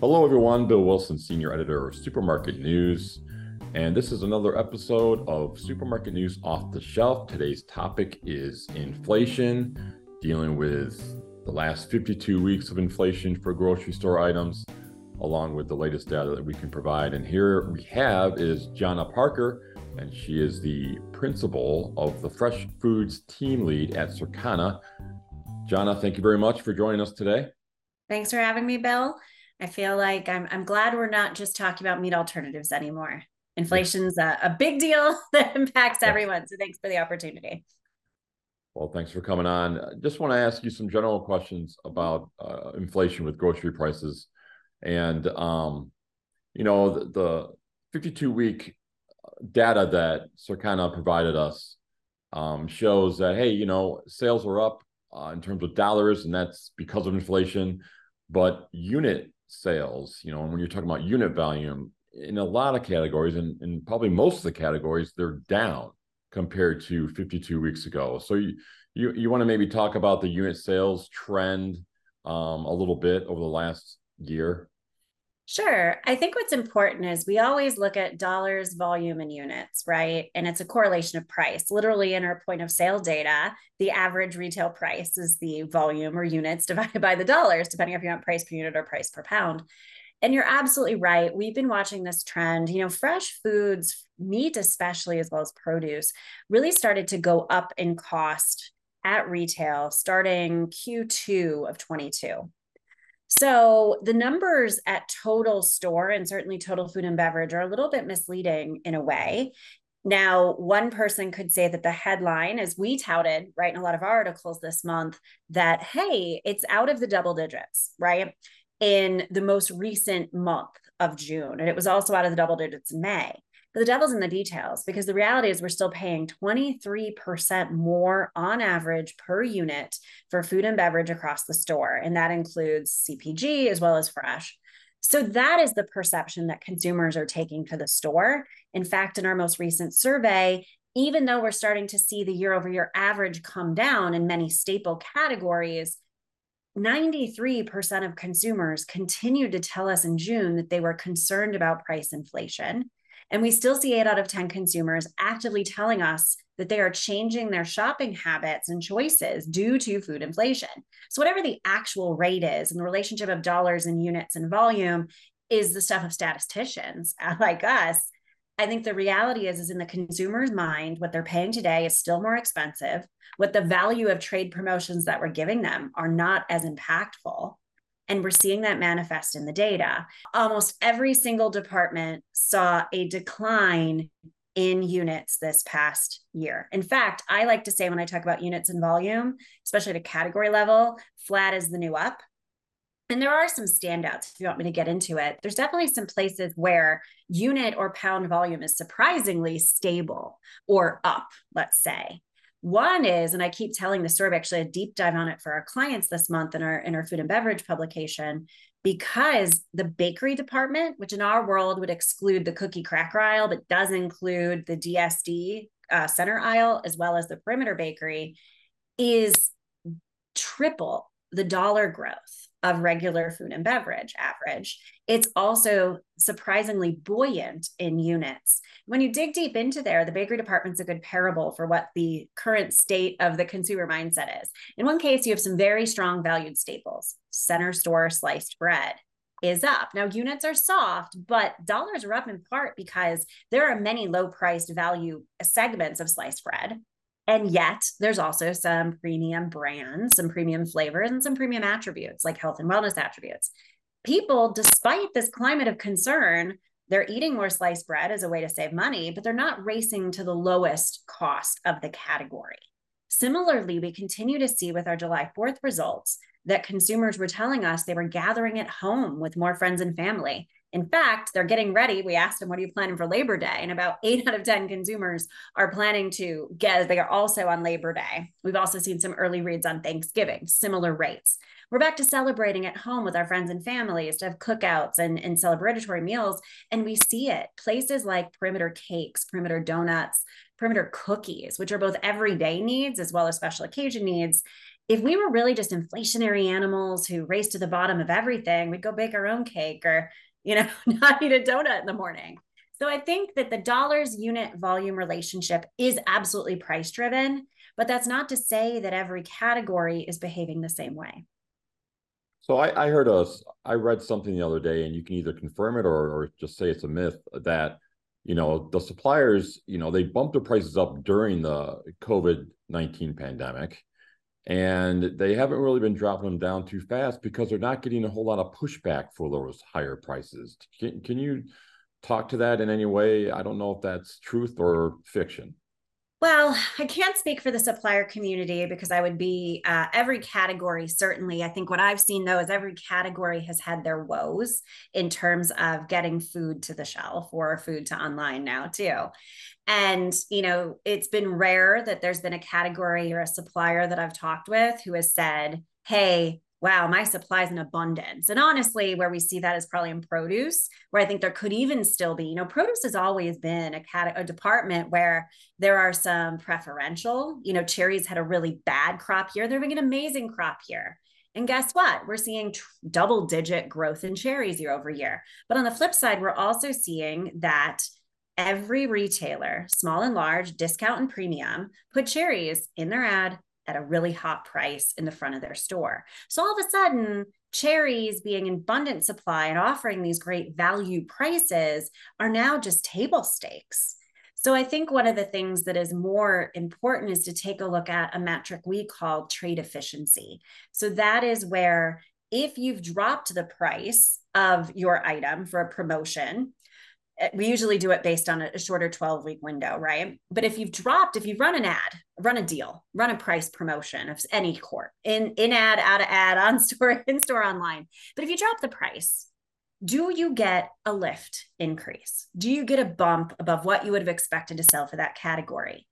Hello, everyone. Bill Wilson, Senior Editor of Supermarket News. And this is another episode of Supermarket News Off the Shelf. Today's topic is inflation, dealing with the last 52 weeks of inflation for grocery store items, along with the latest data that we can provide. And here we have is Jonna Parker, and she is the principal of the Fresh Foods team lead at Circana. Jonna, thank you very much for joining us today. Thanks for having me, Bill. I feel like I'm I'm glad we're not just talking about meat alternatives anymore. Inflation's a, a big deal that impacts everyone. So thanks for the opportunity. Well, thanks for coming on. I just want to ask you some general questions about uh, inflation with grocery prices, and um, you know the, the 52 week data that Circana provided us um, shows that hey, you know sales are up uh, in terms of dollars, and that's because of inflation. But unit sales, you know, and when you're talking about unit volume, in a lot of categories, and, and probably most of the categories, they're down compared to 52 weeks ago. So you you, you want to maybe talk about the unit sales trend um, a little bit over the last year? Sure. I think what's important is we always look at dollars, volume, and units, right? And it's a correlation of price. Literally, in our point of sale data, the average retail price is the volume or units divided by the dollars, depending if you want price per unit or price per pound. And you're absolutely right. We've been watching this trend. You know, fresh foods, meat especially, as well as produce, really started to go up in cost at retail starting Q2 of 22. So the numbers at total store and certainly total food and beverage are a little bit misleading in a way. Now, one person could say that the headline, as we touted, right, in a lot of our articles this month, that, hey, it's out of the double digits, right, in the most recent month of June. And it was also out of the double digits in May. But the devil's in the details because the reality is we're still paying 23% more on average per unit for food and beverage across the store. And that includes CPG as well as fresh. So that is the perception that consumers are taking to the store. In fact, in our most recent survey, even though we're starting to see the year over year average come down in many staple categories, 93% of consumers continued to tell us in June that they were concerned about price inflation. And we still see eight out of 10 consumers actively telling us that they are changing their shopping habits and choices due to food inflation. So, whatever the actual rate is and the relationship of dollars and units and volume is the stuff of statisticians like us. I think the reality is, is in the consumer's mind, what they're paying today is still more expensive. What the value of trade promotions that we're giving them are not as impactful. And we're seeing that manifest in the data. Almost every single department saw a decline in units this past year. In fact, I like to say when I talk about units and volume, especially at a category level, flat is the new up. And there are some standouts if you want me to get into it. There's definitely some places where unit or pound volume is surprisingly stable or up, let's say. One is, and I keep telling the story, actually a deep dive on it for our clients this month in our in our food and beverage publication, because the bakery department, which in our world would exclude the cookie cracker aisle, but does include the DSD uh, center aisle as well as the perimeter bakery, is triple the dollar growth of regular food and beverage average. It's also surprisingly buoyant in units. When you dig deep into there, the bakery department's a good parable for what the current state of the consumer mindset is. In one case, you have some very strong valued staples, center store sliced bread is up. Now, units are soft, but dollars are up in part because there are many low priced value segments of sliced bread and yet, there's also some premium brands, some premium flavors, and some premium attributes like health and wellness attributes. People, despite this climate of concern, they're eating more sliced bread as a way to save money, but they're not racing to the lowest cost of the category. Similarly, we continue to see with our July 4th results that consumers were telling us they were gathering at home with more friends and family. In fact, they're getting ready. We asked them, What are you planning for Labor Day? And about eight out of 10 consumers are planning to get, they are also on Labor Day. We've also seen some early reads on Thanksgiving, similar rates. We're back to celebrating at home with our friends and families to have cookouts and, and celebratory meals. And we see it places like perimeter cakes, perimeter donuts, perimeter cookies, which are both everyday needs as well as special occasion needs if we were really just inflationary animals who race to the bottom of everything, we'd go bake our own cake or, you know, not eat a donut in the morning. So I think that the dollars unit volume relationship is absolutely price driven, but that's not to say that every category is behaving the same way. So I, I heard us, I read something the other day, and you can either confirm it or, or just say it's a myth that, you know, the suppliers, you know, they bumped their prices up during the COVID 19 pandemic. And they haven't really been dropping them down too fast because they're not getting a whole lot of pushback for those higher prices. Can, can you talk to that in any way? I don't know if that's truth or fiction. Well, I can't speak for the supplier community because I would be uh, every category. Certainly, I think what I've seen though is every category has had their woes in terms of getting food to the shelf or food to online now too. And you know, it's been rare that there's been a category or a supplier that I've talked with who has said, "Hey, wow, my supply is in abundance. And honestly, where we see that is probably in produce, where I think there could even still be, you know, produce has always been a cat a department where there are some preferential, you know, cherries had a really bad crop year. They're having an amazing crop year. And guess what? We're seeing double digit growth in cherries year over year. But on the flip side, we're also seeing that every retailer, small and large, discount and premium, put cherries in their ad at a really hot price in the front of their store. So all of a sudden, cherries being in abundant supply and offering these great value prices are now just table stakes. So I think one of the things that is more important is to take a look at a metric we call trade efficiency. So that is where if you've dropped the price of your item for a promotion, Eh, we usually do it based on a, shorter 12 week window, right? But if you've dropped, if you run an ad, run a deal, run a price promotion of any court in, in ad, out of ad, on store, in store, online. But if you drop the price, do you get a lift increase? Do you get a bump above what you would have expected to sell for that category?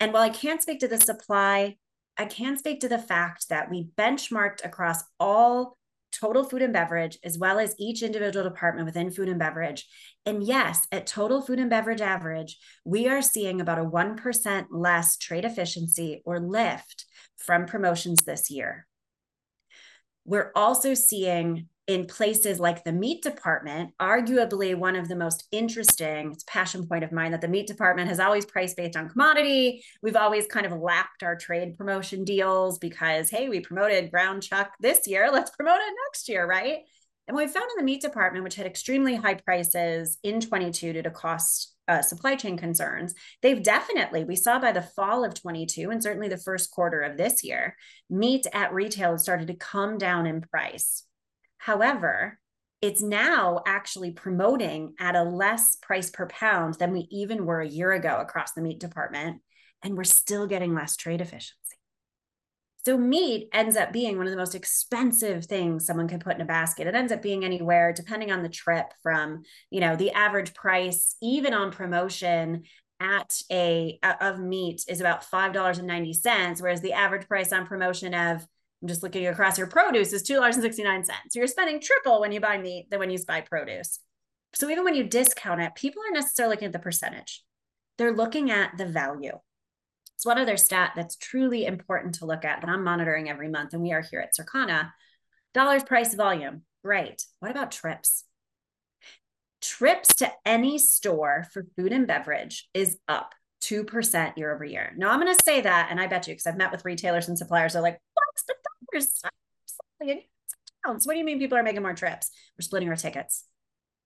And while I can't speak to the supply, I can speak to the fact that we benchmarked across all total food and beverage, as well as each individual department within food and beverage. And yes, at total food and beverage average, we are seeing about a 1% less trade efficiency or lift from promotions this year. We're also seeing in places like the meat department, arguably one of the most interesting, it's passion point of mine that the meat department has always priced based on commodity. We've always kind of lapped our trade promotion deals because, hey, we promoted ground chuck this year, let's promote it next year, right? And what we found in the meat department, which had extremely high prices in 22 due to cost uh, supply chain concerns, they've definitely, we saw by the fall of 22 and certainly the first quarter of this year, meat at retail started to come down in price. However, it's now actually promoting at a less price per pound than we even were a year ago across the meat department. And we're still getting less trade efficiency. So meat ends up being one of the most expensive things someone can put in a basket. It ends up being anywhere, depending on the trip, from you know the average price, even on promotion at a of meat is about five dollars and ninety cents, whereas the average price on promotion of I'm just looking across your produce is $2.69. So you're spending triple when you buy meat than when you buy produce. So even when you discount it, people aren't necessarily looking at the percentage. They're looking at the value. It's one other stat that's truly important to look at that I'm monitoring every month. And we are here at Circana. Dollars, price, volume. Great. What about trips? Trips to any store for food and beverage is up 2% year over year. Now I'm going to say that, and I bet you, because I've met with retailers and suppliers, they're like, What do you mean people are making more trips? We're splitting our tickets.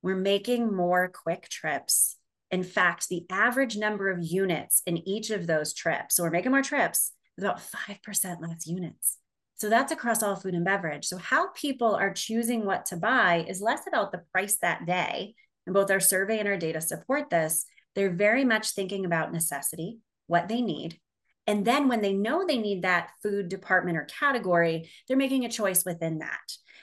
We're making more quick trips. In fact, the average number of units in each of those trips, so we're making more trips about 5% less units. So that's across all food and beverage. So, how people are choosing what to buy is less about the price that day. And both our survey and our data support this. They're very much thinking about necessity, what they need. And then when they know they need that food department or category, they're making a choice within that.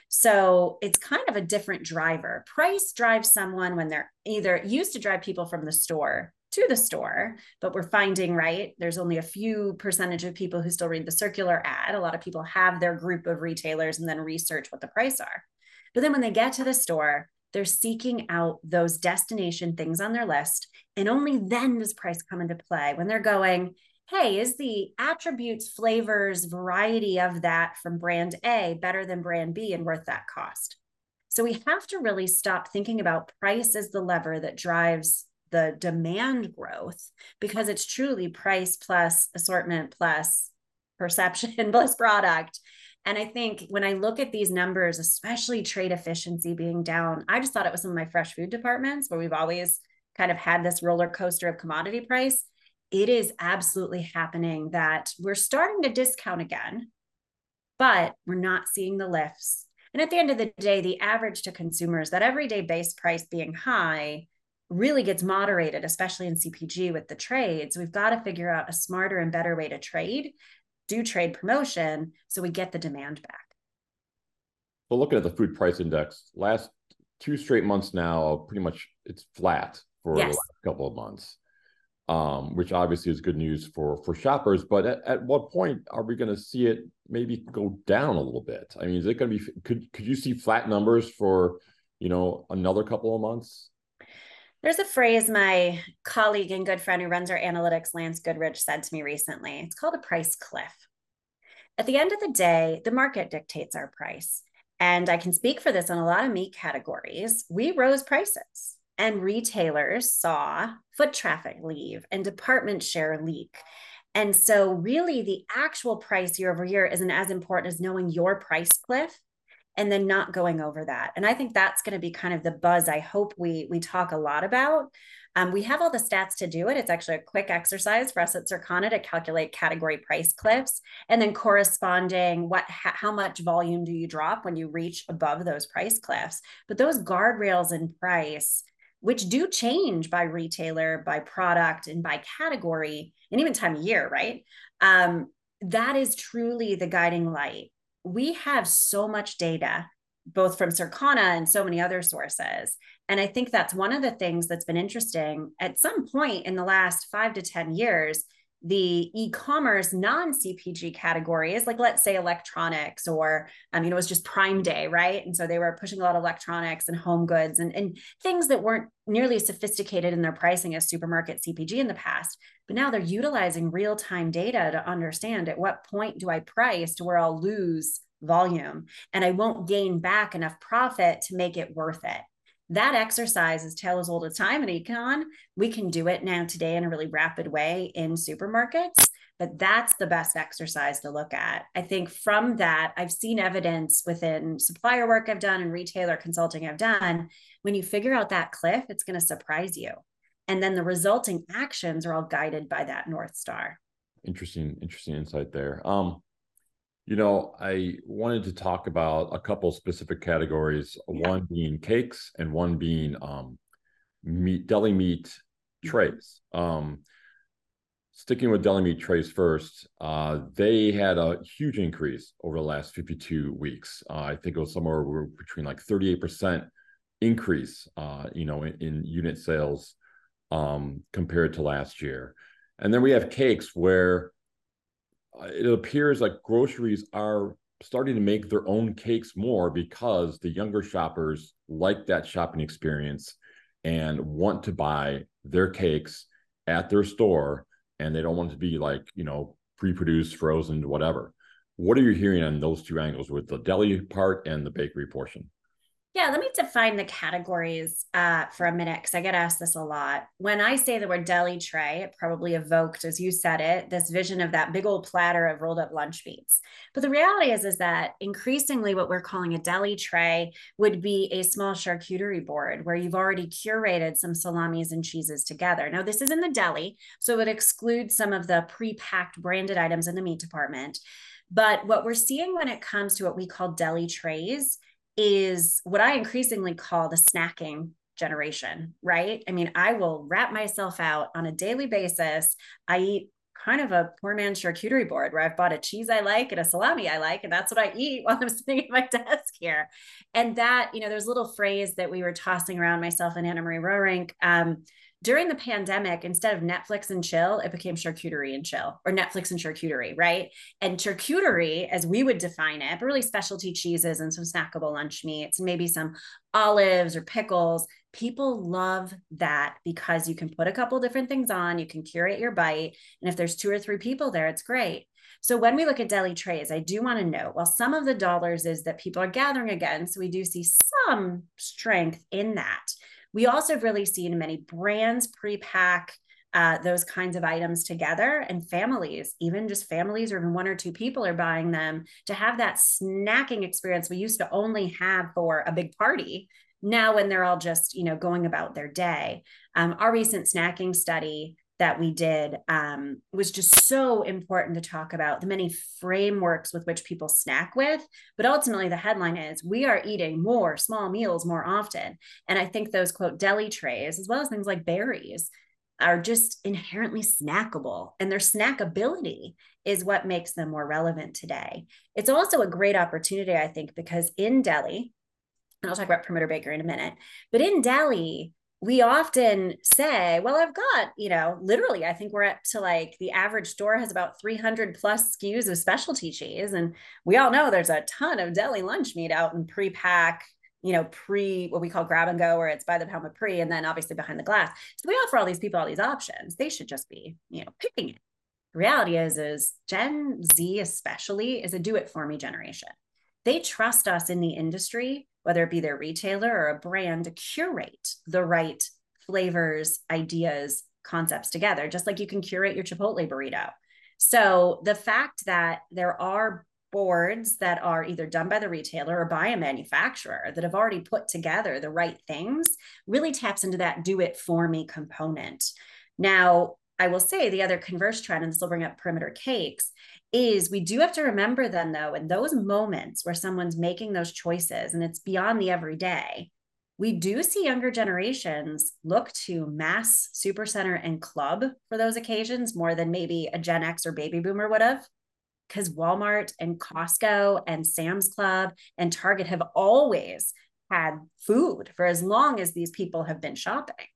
So it's kind of a different driver. Price drives someone when they're either used to drive people from the store to the store, but we're finding, right, there's only a few percentage of people who still read the circular ad. A lot of people have their group of retailers and then research what the price are. But then when they get to the store, they're seeking out those destination things on their list. And only then does price come into play when they're going, hey, is the attributes, flavors, variety of that from brand A better than brand B and worth that cost? So we have to really stop thinking about price as the lever that drives the demand growth because it's truly price plus assortment plus perception plus product. And I think when I look at these numbers, especially trade efficiency being down, I just thought it was some of my fresh food departments where we've always kind of had this roller coaster of commodity price. It is absolutely happening that we're starting to discount again, but we're not seeing the lifts. And at the end of the day, the average to consumers, that everyday base price being high, really gets moderated, especially in CPG with the trades. We've got to figure out a smarter and better way to trade, do trade promotion, so we get the demand back. Well, looking at the food price index, last two straight months now, pretty much it's flat for yes. the last couple of months, um, which obviously is good news for for shoppers. But at, at what point are we going to see it maybe go down a little bit? I mean, is it going to be? Could could you see flat numbers for you know another couple of months? There's a phrase my colleague and good friend who runs our analytics, Lance Goodrich, said to me recently. It's called a price cliff. At the end of the day, the market dictates our price. And I can speak for this on a lot of meat categories. We rose prices, and retailers saw foot traffic leave and department share leak. And so, really, the actual price year over year isn't as important as knowing your price cliff and then not going over that. And I think that's going to be kind of the buzz I hope we we talk a lot about. Um, we have all the stats to do it. It's actually a quick exercise for us at Circana to calculate category price cliffs and then corresponding what how much volume do you drop when you reach above those price cliffs. But those guardrails in price, which do change by retailer, by product, and by category, and even time of year, right? Um, that is truly the guiding light we have so much data both from Circana and so many other sources. And I think that's one of the things that's been interesting. At some point in the last five to 10 years, the e-commerce non-cpg categories like let's say electronics or um, you know it was just prime day right? And so they were pushing a lot of electronics and home goods and, and things that weren't nearly as sophisticated in their pricing as supermarket cpg in the past but now they're utilizing real-time data to understand at what point do i price to where i'll lose volume and i won't gain back enough profit to make it worth it that exercise is tale as old as time in econ. We can do it now today in a really rapid way in supermarkets, but that's the best exercise to look at. I think from that, I've seen evidence within supplier work I've done and retailer consulting I've done. When you figure out that cliff, it's going to surprise you. And then the resulting actions are all guided by that North Star. Interesting, interesting insight there. Um, you know, I wanted to talk about a couple specific categories, yeah. one being cakes and one being um, meat, deli meat mm-hmm. trays. Um, sticking with deli meat trays first, uh, they had a huge increase over the last 52 weeks. Uh, I think it was somewhere between like 38% increase, uh, you know, in, in unit sales um, compared to last year. And then we have cakes where Uh, it appears like groceries are starting to make their own cakes more because the younger shoppers like that shopping experience and want to buy their cakes at their store and they don't want to be like you know pre-produced frozen whatever. What are you hearing on those two angles with the deli part and the bakery portion yeah, let me define the categories uh, for a minute because I get asked this a lot. When I say the word deli tray, it probably evoked, as you said it, this vision of that big old platter of rolled up lunch meats. But the reality is, is that increasingly what we're calling a deli tray would be a small charcuterie board where you've already curated some salamis and cheeses together. Now, this is in the deli, so it excludes some of the pre-packed branded items in the meat department. But what we're seeing when it comes to what we call deli trays is what I increasingly call the snacking generation, right? I mean, I will wrap myself out on a daily basis. I eat kind of a poor man's charcuterie board where I've bought a cheese I like and a salami I like, and that's what I eat while I'm sitting at my desk here. And that, you know, there's a little phrase that we were tossing around myself and Anne-Marie Roerink. Um, during the pandemic, instead of Netflix and chill, it became charcuterie and chill or Netflix and charcuterie, right? And charcuterie, as we would define it, but really specialty cheeses and some snackable lunch meats, maybe some olives or pickles. People love that because you can put a couple different things on, you can curate your bite. And if there's two or three people there, it's great. So when we look at deli trays, I do want to note, while some of the dollars is that people are gathering again, so we do see some strength in that. We also have really seen many brands pre-pack uh, those kinds of items together and families, even just families or even one or two people are buying them to have that snacking experience we used to only have for a big party. Now, when they're all just, you know, going about their day. Um, our recent snacking study that we did um, was just so important to talk about the many frameworks with which people snack with. But ultimately, the headline is we are eating more small meals more often. And I think those quote deli trays, as well as things like berries, are just inherently snackable. And their snackability is what makes them more relevant today. It's also a great opportunity, I think, because in deli, and I'll talk about perimeter Baker in a minute, but in deli, we often say, well, I've got, you know, literally, I think we're up to like the average store has about 300 plus SKUs of specialty cheese. And we all know there's a ton of deli lunch meat out in pre pack, you know, pre what we call grab and go, where it's by the pound of pre, and then obviously behind the glass. So we offer all these people all these options. They should just be, you know, picking it. The reality is, is Gen Z especially is a do it for me generation. They trust us in the industry whether it be their retailer or a brand, to curate the right flavors, ideas, concepts together, just like you can curate your Chipotle burrito. So the fact that there are boards that are either done by the retailer or by a manufacturer that have already put together the right things really taps into that do it for me component. Now, I will say the other converse trend, and this will bring up perimeter cakes, is we do have to remember then though in those moments where someone's making those choices and it's beyond the everyday we do see younger generations look to mass supercenter and club for those occasions more than maybe a gen x or baby boomer would have because walmart and costco and sam's club and target have always had food for as long as these people have been shopping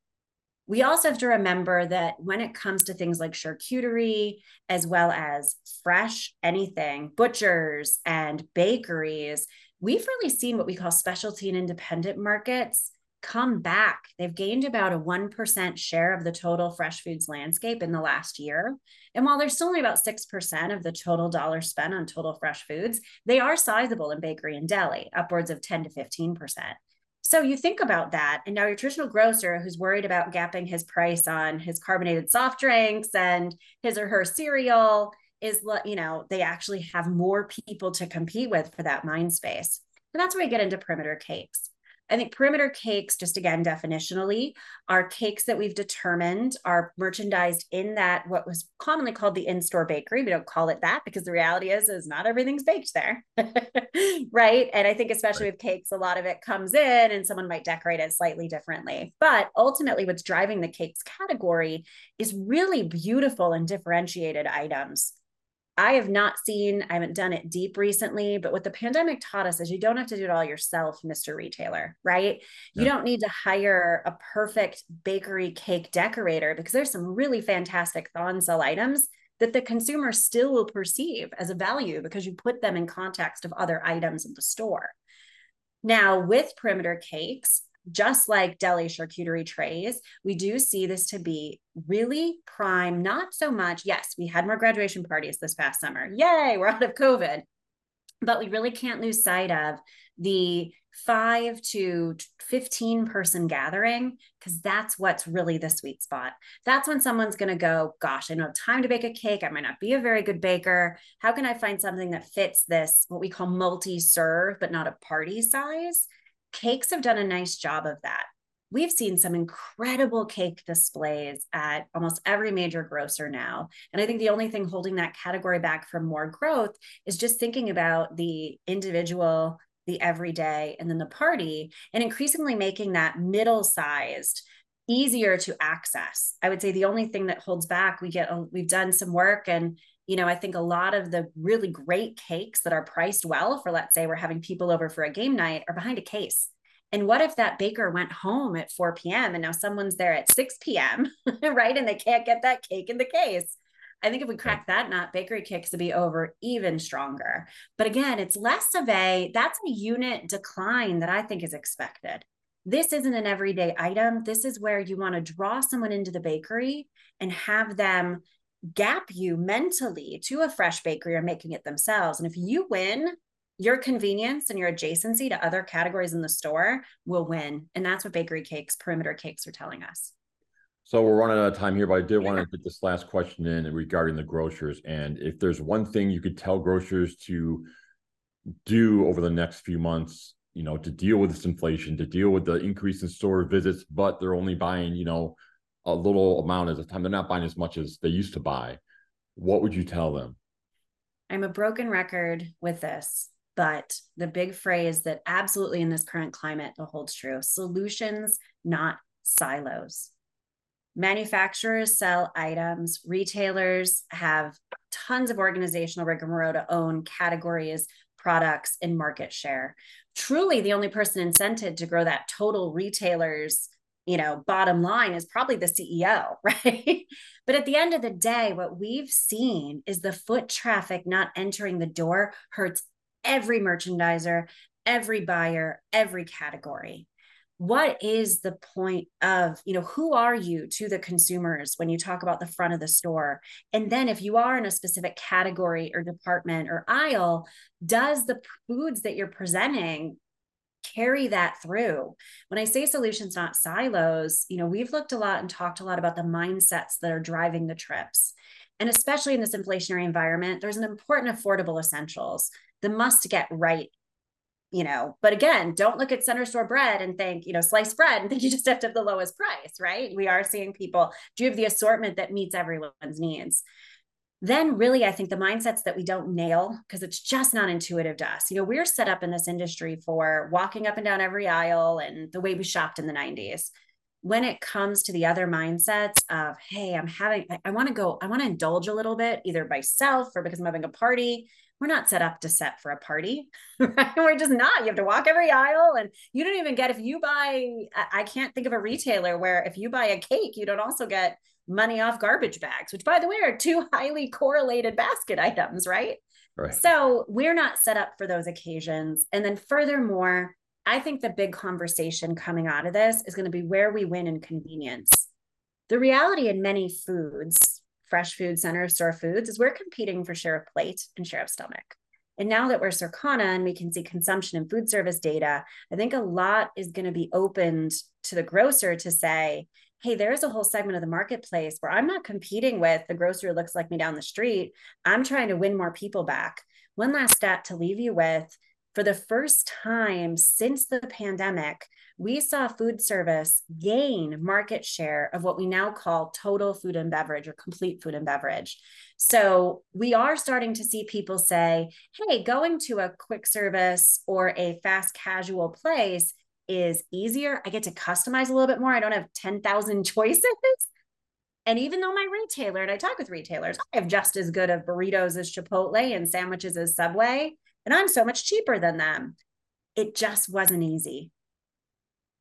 we also have to remember that when it comes to things like charcuterie, as well as fresh anything, butchers and bakeries, we've really seen what we call specialty and independent markets come back. They've gained about a 1% share of the total fresh foods landscape in the last year. And while there's still only about 6% of the total dollar spent on total fresh foods, they are sizable in bakery and deli, upwards of 10 to 15%. So you think about that, and now your traditional grocer who's worried about gapping his price on his carbonated soft drinks and his or her cereal is, you know, they actually have more people to compete with for that mind space. And that's where we get into perimeter cakes. I think perimeter cakes, just again, definitionally, are cakes that we've determined are merchandised in that what was commonly called the in-store bakery. We don't call it that because the reality is, is not everything's baked there. right. And I think especially right. with cakes, a lot of it comes in and someone might decorate it slightly differently. But ultimately, what's driving the cakes category is really beautiful and differentiated items I have not seen, I haven't done it deep recently, but what the pandemic taught us is you don't have to do it all yourself, Mr. Retailer, right? You don't need to hire a perfect bakery cake decorator because there's some really fantastic and sell items that the consumer still will perceive as a value because you put them in context of other items in the store. Now, with perimeter cakes, just like deli charcuterie trays, we do see this to be really prime, not so much. Yes, we had more graduation parties this past summer. Yay, we're out of COVID. But we really can't lose sight of the five to 15 person gathering because that's what's really the sweet spot. That's when someone's going to go, Gosh, I don't have time to bake a cake. I might not be a very good baker. How can I find something that fits this, what we call multi serve, but not a party size? Cakes have done a nice job of that. We've seen some incredible cake displays at almost every major grocer now. And I think the only thing holding that category back from more growth is just thinking about the individual, the everyday, and then the party, and increasingly making that middle sized easier to access. I would say the only thing that holds back, we get, we've done some work and you know, I think a lot of the really great cakes that are priced well for, let's say, we're having people over for a game night are behind a case. And what if that baker went home at 4 p.m. and now someone's there at 6 p.m., right? And they can't get that cake in the case. I think if we crack that nut, bakery cakes would be over even stronger. But again, it's less of a that's a unit decline that I think is expected. This isn't an everyday item. This is where you want to draw someone into the bakery and have them gap you mentally to a fresh bakery or making it themselves. And if you win, your convenience and your adjacency to other categories in the store will win. And that's what bakery cakes, perimeter cakes are telling us. So we're running out of time here, but I did yeah. want to get this last question in regarding the grocers. And if there's one thing you could tell grocers to do over the next few months, you know, to deal with this inflation, to deal with the increase in store visits, but they're only buying, you know, a little amount at a time. They're not buying as much as they used to buy. What would you tell them? I'm a broken record with this, but the big phrase that absolutely in this current climate holds true solutions, not silos. Manufacturers sell items, retailers have tons of organizational rigmarole to own categories, products, and market share. Truly, the only person incented to grow that total retailers you know bottom line is probably the ceo right? But at the end of the day what we've seen is the foot traffic not entering the door hurts every merchandiser every buyer every category. What is the point of you know who are you to the consumers when you talk about the front of the store? And then if you are in a specific category or department or aisle does the foods that you're presenting carry that through. When i say solutions not silos you know we've looked a lot and talked a lot about the mindsets that are driving the trips. And especially in this inflationary environment there's an important affordable essentials the must get right you know. But again don't look at center store bread and think you know sliced bread and think you just have to have the lowest price right? We are seeing people do you have the assortment that meets everyone's needs then really i think the mindsets that we don't nail because it's just not intuitive to us. You know we're set up in this industry for walking up and down every aisle and the way we shopped in the 90s when it comes to the other mindsets of hey i'm having i, I want to go i want to indulge a little bit either myself or because i'm having a party we're not set up to set for a party right? we're just not. You have to walk every aisle and you don't even get if you buy i can't think of a retailer where if you buy a cake you don't also get money off garbage bags which by the way are two highly correlated basket items right Right. So we're not set up for those occasions. And then furthermore, I think the big conversation coming out of this is going to be where we win in convenience. The reality in many foods fresh food center store foods is we're competing for share of plate and share of stomach. And now that we're Circana and we can see consumption and food service data, I think a lot is going to be opened to the grocer to say, hey, there's a whole segment of the marketplace where I'm not competing with the grocer who looks like me down the street. I'm trying to win more people back. One last stat to leave you with for the first time since the pandemic, we saw food service gain market share of what we now call total food and beverage or complete food and beverage. So we are starting to see people say, hey, going to a quick service or a fast casual place is easier. I get to customize a little bit more. I don't have 10,000 choices. And even though my retailer, and I talk with retailers, I have just as good of burritos as Chipotle and sandwiches as Subway, and I'm so much cheaper than them. It just wasn't easy.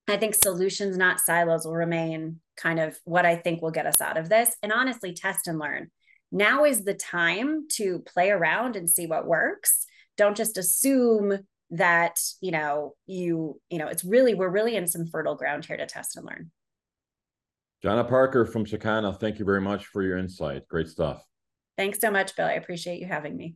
I think solutions, not silos, will remain kind of what I think will get us out of this. And honestly, test and learn. Now is the time to play around and see what works. Don't just assume that, you know, you, you know, it's really, we're really in some fertile ground here to test and learn. Jonna Parker from Circana, thank you very much for your insight. Great stuff. Thanks so much, Bill. I appreciate you having me.